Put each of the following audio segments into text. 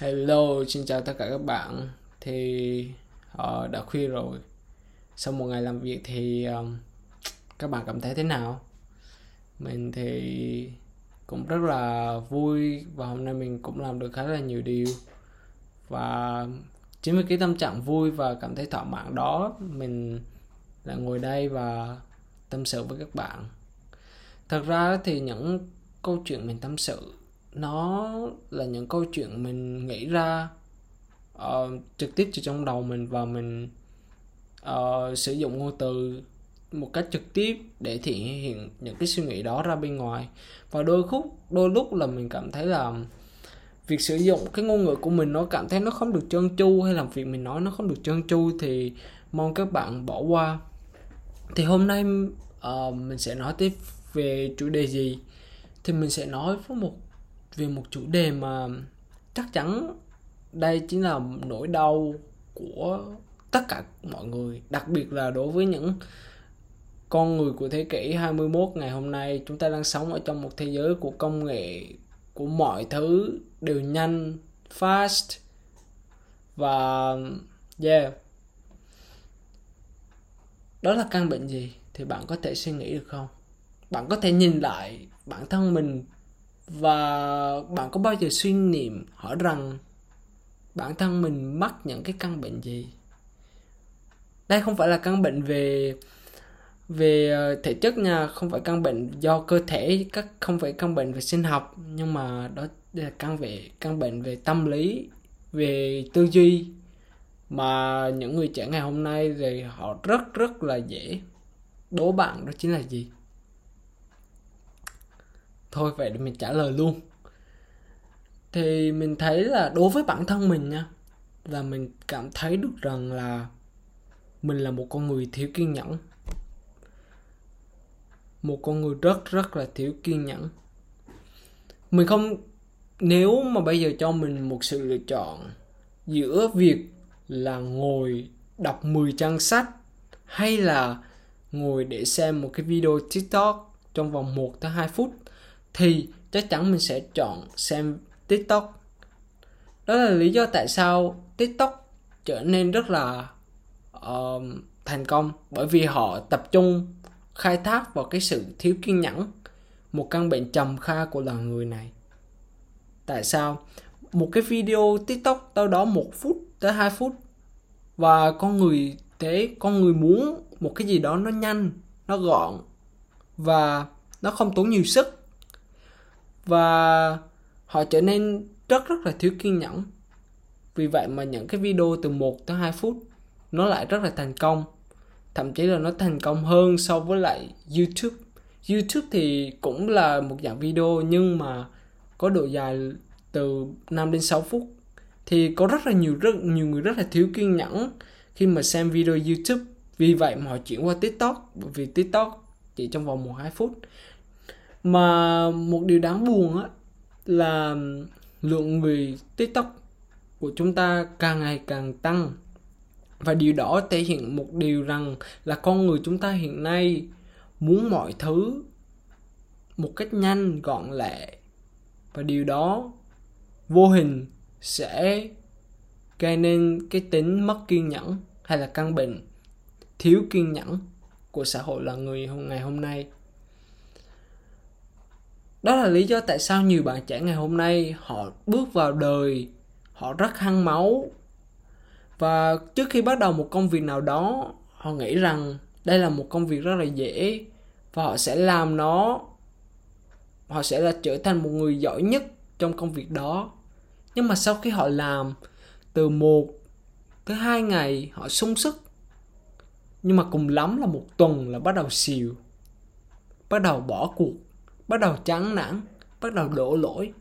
Hello, xin chào tất cả các bạn. Thì uh, đã khuya rồi. Sau một ngày làm việc thì um, các bạn cảm thấy thế nào? Mình thì cũng rất là vui và hôm nay mình cũng làm được khá là nhiều điều. Và chính vì cái tâm trạng vui và cảm thấy thỏa mãn đó, mình lại ngồi đây và tâm sự với các bạn. Thật ra thì những câu chuyện mình tâm sự nó là những câu chuyện mình nghĩ ra uh, trực tiếp từ trong đầu mình và mình uh, sử dụng ngôn từ một cách trực tiếp để thể hiện những cái suy nghĩ đó ra bên ngoài. Và đôi khúc đôi lúc là mình cảm thấy là việc sử dụng cái ngôn ngữ của mình nó cảm thấy nó không được trơn tru hay là việc mình nói nó không được trơn tru thì mong các bạn bỏ qua. Thì hôm nay uh, mình sẽ nói tiếp về chủ đề gì? Thì mình sẽ nói với một về một chủ đề mà chắc chắn đây chính là nỗi đau của tất cả mọi người, đặc biệt là đối với những con người của thế kỷ 21 ngày hôm nay. Chúng ta đang sống ở trong một thế giới của công nghệ, của mọi thứ đều nhanh, fast và, yeah. Đó là căn bệnh gì thì bạn có thể suy nghĩ được không? Bạn có thể nhìn lại bản thân mình và bạn có bao giờ suy niệm hỏi rằng bản thân mình mắc những cái căn bệnh gì? Đây không phải là căn bệnh về về ờ, thể chất nha, không phải căn bệnh do cơ thể, các, không phải căn bệnh về sinh học, nhưng mà đó là căn về, căn bệnh về tâm lý, về tư duy. Mà những người trẻ ngày hôm nay thì họ rất rất là dễ đố bạn đó chính là gì? Thôi, vậy để mình trả lời luôn. Thì mình thấy là đối với bản thân mình nha, là mình cảm thấy được rằng là mình là một con người thiếu kiên nhẫn. Một con người rất rất là thiếu kiên nhẫn. Mình không, nếu mà bây giờ cho mình một sự lựa chọn giữa việc là ngồi đọc 10 trang sách hay là ngồi để xem một cái video TikTok trong vòng 1 tới 2 phút thì chắc chắn mình sẽ chọn xem TikTok. Đó là lý do tại sao TikTok trở nên rất là uh, thành công bởi vì họ tập trung khai thác vào cái sự thiếu kiên nhẫn, một căn bệnh trầm kha của loài người này. Tại sao? Một cái video TikTok đâu đó một phút tới 2 phút và con người thế con người muốn một cái gì đó nó nhanh, nó gọn và nó không tốn nhiều sức và họ trở nên rất rất là thiếu kiên nhẫn. Vì vậy mà những cái video từ 1 tới 2 phút, nó lại rất là thành công. Thậm chí là nó thành công hơn so với lại YouTube. YouTube thì cũng là một dạng video nhưng mà có độ dài từ 5 đến 6 phút. Thì có rất là nhiều, rất nhiều người rất là thiếu kiên nhẫn khi mà xem video YouTube. Vì vậy mà họ chuyển qua TikTok. Bởi vì TikTok chỉ trong vòng 1 2 phút mà một điều đáng buồn á, là lượng người tiktok của chúng ta càng ngày càng tăng. Và điều đó thể hiện một điều rằng là con người chúng ta hiện nay muốn mọi thứ một cách nhanh, gọn lẹ. Và điều đó vô hình sẽ gây nên cái tính mất kiên nhẫn hay là căn bệnh thiếu kiên nhẫn của xã hội là người ngày hôm nay đó là lý do tại sao nhiều bạn trẻ ngày hôm nay họ bước vào đời, họ rất hăng máu. Và trước khi bắt đầu một công việc nào đó, họ nghĩ rằng đây là một công việc rất là dễ và họ sẽ làm nó. Họ sẽ là trở thành một người giỏi nhất trong công việc đó. Nhưng mà sau khi họ làm, từ một tới hai ngày họ sung sức. Nhưng mà cùng lắm là một tuần là bắt đầu xìu, bắt đầu bỏ cuộc bắt đầu chán nản, bắt đầu đổ lỗi.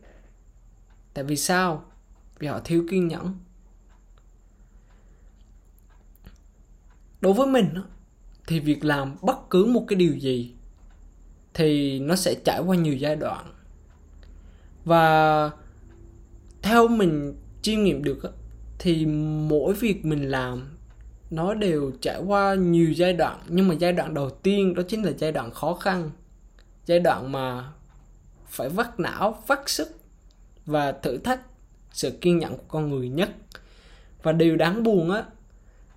Tại vì sao? Vì họ thiếu kiên nhẫn. Đối với mình thì việc làm bất cứ một cái điều gì thì nó sẽ trải qua nhiều giai đoạn. Và theo mình chiêm nghiệm được thì mỗi việc mình làm, nó đều trải qua nhiều giai đoạn. Nhưng mà giai đoạn đầu tiên, đó chính là giai đoạn khó khăn giai đoạn mà phải vắt não, vắt sức và thử thách sự kiên nhẫn của con người nhất. Và điều đáng buồn á,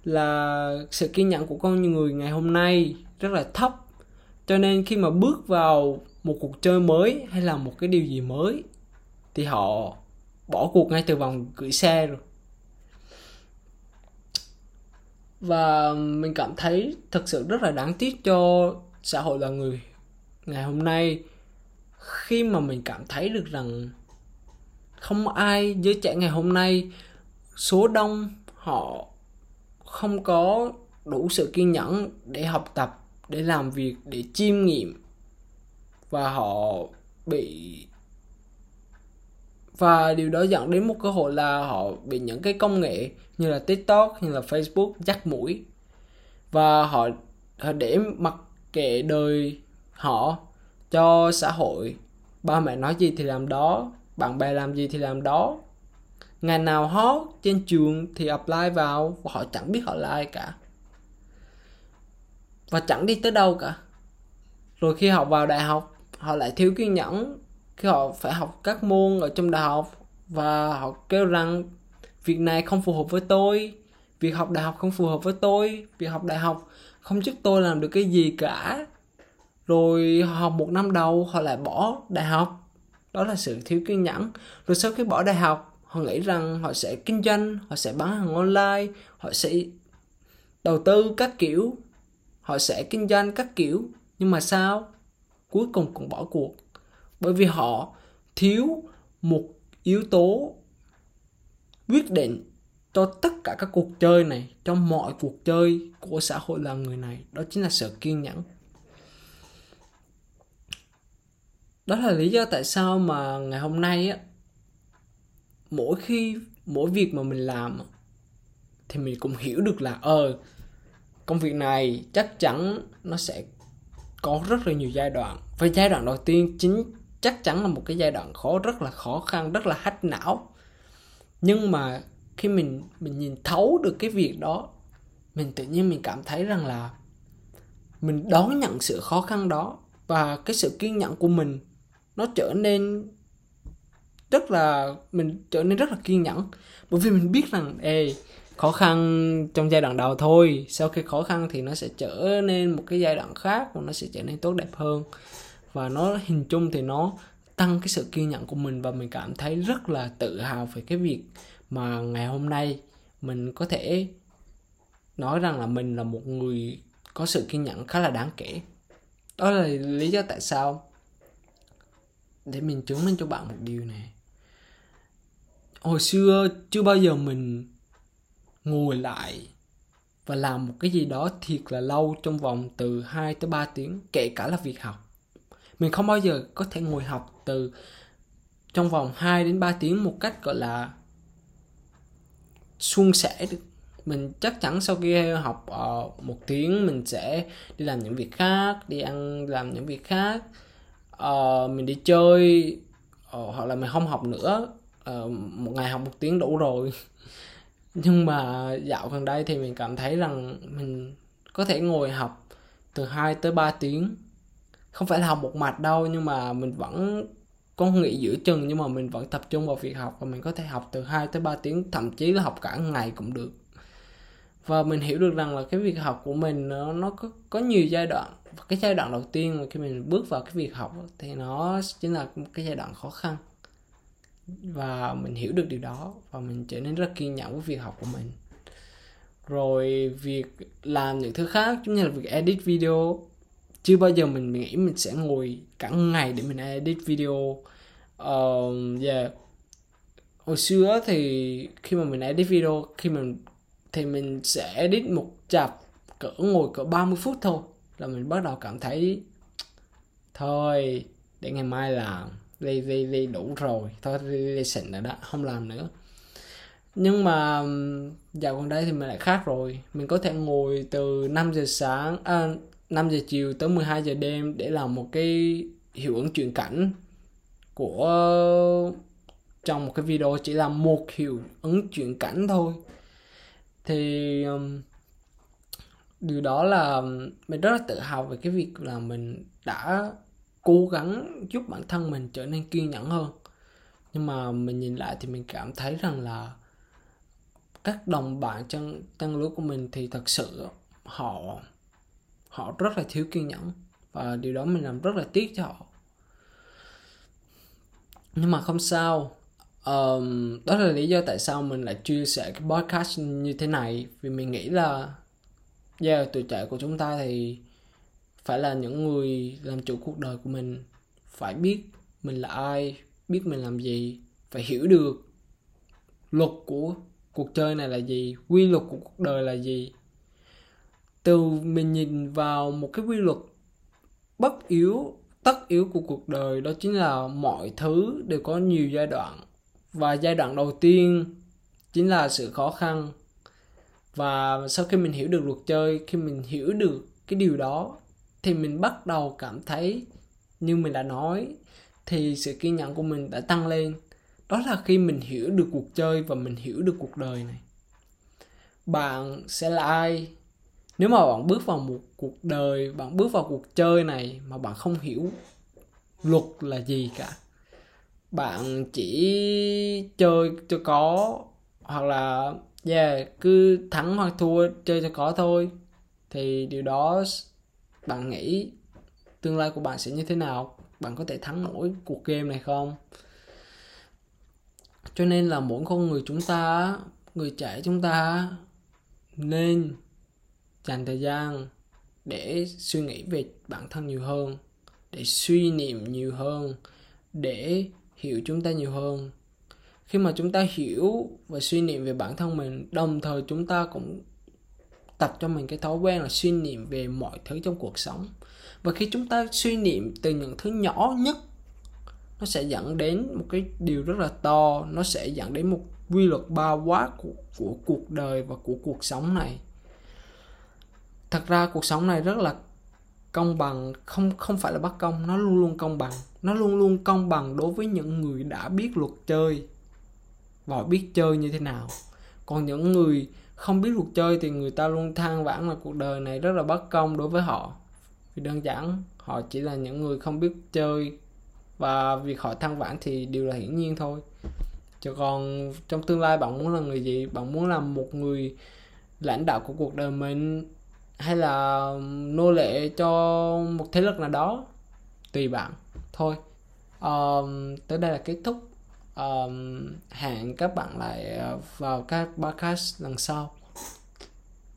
là sự kiên nhẫn của con người ngày hôm nay rất là thấp. Cho nên khi mà bước vào một cuộc chơi mới hay là một cái điều gì mới, thì họ bỏ cuộc ngay từ vòng gửi xe rồi. Và mình cảm thấy thật sự rất là đáng tiếc cho xã hội loài người ngày hôm nay khi mà mình cảm thấy được rằng không ai giới trẻ ngày hôm nay số đông họ không có đủ sự kiên nhẫn để học tập để làm việc để chiêm nghiệm và họ bị và điều đó dẫn đến một cơ hội là họ bị những cái công nghệ như là tiktok như là facebook dắt mũi. Và họ, họ để mặc kệ đời họ cho xã hội. Ba mẹ nói gì thì làm đó, bạn bè làm gì thì làm đó. Ngày nào hot trên trường thì apply vào, và họ chẳng biết họ là ai cả. Và chẳng đi tới đâu cả. Rồi khi học vào đại học, họ lại thiếu kiên nhẫn khi họ phải học các môn ở trong đại học. Và họ kêu rằng, việc này không phù hợp với tôi. Việc học đại học không phù hợp với tôi. Việc học đại học không giúp tôi làm được cái gì cả rồi học một năm đầu họ lại bỏ đại học. Đó là sự thiếu kiên nhẫn. Rồi sau khi bỏ đại học, họ nghĩ rằng họ sẽ kinh doanh, họ sẽ bán hàng online, họ sẽ đầu tư các kiểu, họ sẽ kinh doanh các kiểu. Nhưng mà sao? Cuối cùng cũng bỏ cuộc. Bởi vì họ thiếu một yếu tố quyết định cho tất cả các cuộc chơi này trong mọi cuộc chơi của xã hội là người này. Đó chính là sự kiên nhẫn. Đó là lý do tại sao mà ngày hôm nay á, mỗi khi, mỗi việc mà mình làm thì mình cũng hiểu được là ờ công việc này chắc chắn nó sẽ có rất là nhiều giai đoạn. Và giai đoạn đầu tiên chính chắc chắn là một cái giai đoạn khó, rất là khó khăn, rất là hách não. Nhưng mà khi mình mình nhìn thấu được cái việc đó, mình tự nhiên mình cảm thấy rằng là mình đón nhận sự khó khăn đó. Và cái sự kiên nhẫn của mình nó trở nên rất là, mình trở nên rất là kiên nhẫn. Bởi vì mình biết rằng, ê, khó khăn trong giai đoạn đầu thôi, sau khi khó khăn thì nó sẽ trở nên một cái giai đoạn khác và nó sẽ trở nên tốt đẹp hơn. Và nó, hình chung thì nó tăng cái sự kiên nhẫn của mình và mình cảm thấy rất là tự hào về cái việc mà ngày hôm nay mình có thể nói rằng là mình là một người có sự kiên nhẫn khá là đáng kể. Đó là lý do tại sao để mình chứng minh cho bạn một điều này. Hồi xưa chưa bao giờ mình ngồi lại và làm một cái gì đó thiệt là lâu trong vòng từ 2 tới 3 tiếng kể cả là việc học. Mình không bao giờ có thể ngồi học từ trong vòng 2 đến 3 tiếng một cách gọi là suôn sẻ được. Mình chắc chắn sau khi học uh, một tiếng mình sẽ đi làm những việc khác đi ăn làm những việc khác uh, mình đi chơi uh, hoặc là mình không học nữa. Uh, một ngày học một tiếng đủ rồi. Nhưng mà dạo gần đây thì mình cảm thấy rằng mình có thể ngồi học từ 2 tới 3 tiếng. Không phải là học một mạch đâu nhưng mà mình vẫn có nghỉ giữa chừng nhưng mà mình vẫn tập trung vào việc học và mình có thể học từ 2 tới 3 tiếng thậm chí là học cả ngày cũng được và mình hiểu được rằng là cái việc học của mình nó nó có có nhiều giai đoạn. Và cái giai đoạn đầu tiên mà khi mình bước vào cái việc học thì nó chính là cái giai đoạn khó khăn. Và mình hiểu được điều đó và mình trở nên rất kiên nhẫn với việc học của mình. Rồi việc làm những thứ khác giống như là việc edit video. Chưa bao giờ mình, mình nghĩ mình sẽ ngồi cả ngày để mình edit video. Uh, yeah. Hồi xưa thì khi mà mình edit video khi mình thì mình sẽ edit một chập cỡ ngồi cỡ 30 phút thôi là mình bắt đầu cảm thấy thôi để ngày mai làm đi đi đi đủ rồi thôi đi, đi xịn rồi đó không làm nữa. Nhưng mà dạo gần đây thì mình lại khác rồi. Mình có thể ngồi từ 5 giờ sáng à, 5 giờ chiều tới 12 giờ đêm để làm một cái hiệu ứng chuyển cảnh của trong một cái video chỉ là một hiệu ứng chuyển cảnh thôi thì um, điều đó là mình rất là tự hào về cái việc là mình đã cố gắng giúp bản thân mình trở nên kiên nhẫn hơn. Nhưng mà mình nhìn lại thì mình cảm thấy rằng là các đồng bạn trong tăng lứa của mình thì thật sự họ họ rất là thiếu kiên nhẫn và điều đó mình làm rất là tiếc cho họ. Nhưng mà không sao um, đó là lý do tại sao mình lại chia sẻ cái podcast như thế này. Vì mình nghĩ là yeah, tuổi trẻ của chúng ta thì phải là những người làm chủ cuộc đời của mình. Phải biết mình là ai biết mình làm gì phải hiểu được luật của cuộc chơi này là gì quy luật của cuộc đời là gì. Từ mình nhìn vào một cái quy luật bất yếu tất yếu của cuộc đời đó chính là mọi thứ đều có nhiều giai đoạn và giai đoạn đầu tiên chính là sự khó khăn. Và sau khi mình hiểu được luật chơi, khi mình hiểu được cái điều đó, thì mình bắt đầu cảm thấy, như mình đã nói, thì sự kiên nhẫn của mình đã tăng lên. Đó là khi mình hiểu được cuộc chơi và mình hiểu được cuộc đời này. Bạn sẽ là ai? Nếu mà bạn bước vào một cuộc đời, bạn bước vào cuộc chơi này mà bạn không hiểu luật là gì cả bạn chỉ chơi cho có, hoặc là, yeah, cứ thắng hoặc thua chơi cho có thôi. Thì điều đó bạn nghĩ tương lai của bạn sẽ như thế nào? Bạn có thể thắng nổi cuộc game này không? Cho nên là mỗi con người chúng ta, người trẻ chúng ta, nên dành thời gian để suy nghĩ về bản thân nhiều hơn, để suy niệm nhiều hơn, để hiểu chúng ta nhiều hơn. Khi mà chúng ta hiểu và suy niệm về bản thân mình đồng thời chúng ta cũng tập cho mình cái thói quen là suy niệm về mọi thứ trong cuộc sống. Và khi chúng ta suy niệm từ những thứ nhỏ nhất nó sẽ dẫn đến một cái điều rất là to. Nó sẽ dẫn đến một quy luật bao quát của, của cuộc đời và của cuộc sống này. Thật ra cuộc sống này rất là công bằng, không không phải là bất công, nó luôn luôn công bằng. Nó luôn luôn công bằng đối với những người đã biết luật chơi và biết chơi như thế nào. Còn những người không biết luật chơi thì người ta luôn than vãn là cuộc đời này rất là bất công đối với họ. Vì đơn giản, họ chỉ là những người không biết chơi và việc họ than vãn thì đều là hiển nhiên thôi. Chứ còn trong tương lai bạn muốn là người gì? Bạn muốn làm một người lãnh đạo của cuộc đời mình hay là nô lệ cho một thế lực nào đó? Tùy bạn. Thôi. Um, tới đây là kết thúc. Um, hẹn các bạn lại ờ, vào các podcast lần sau.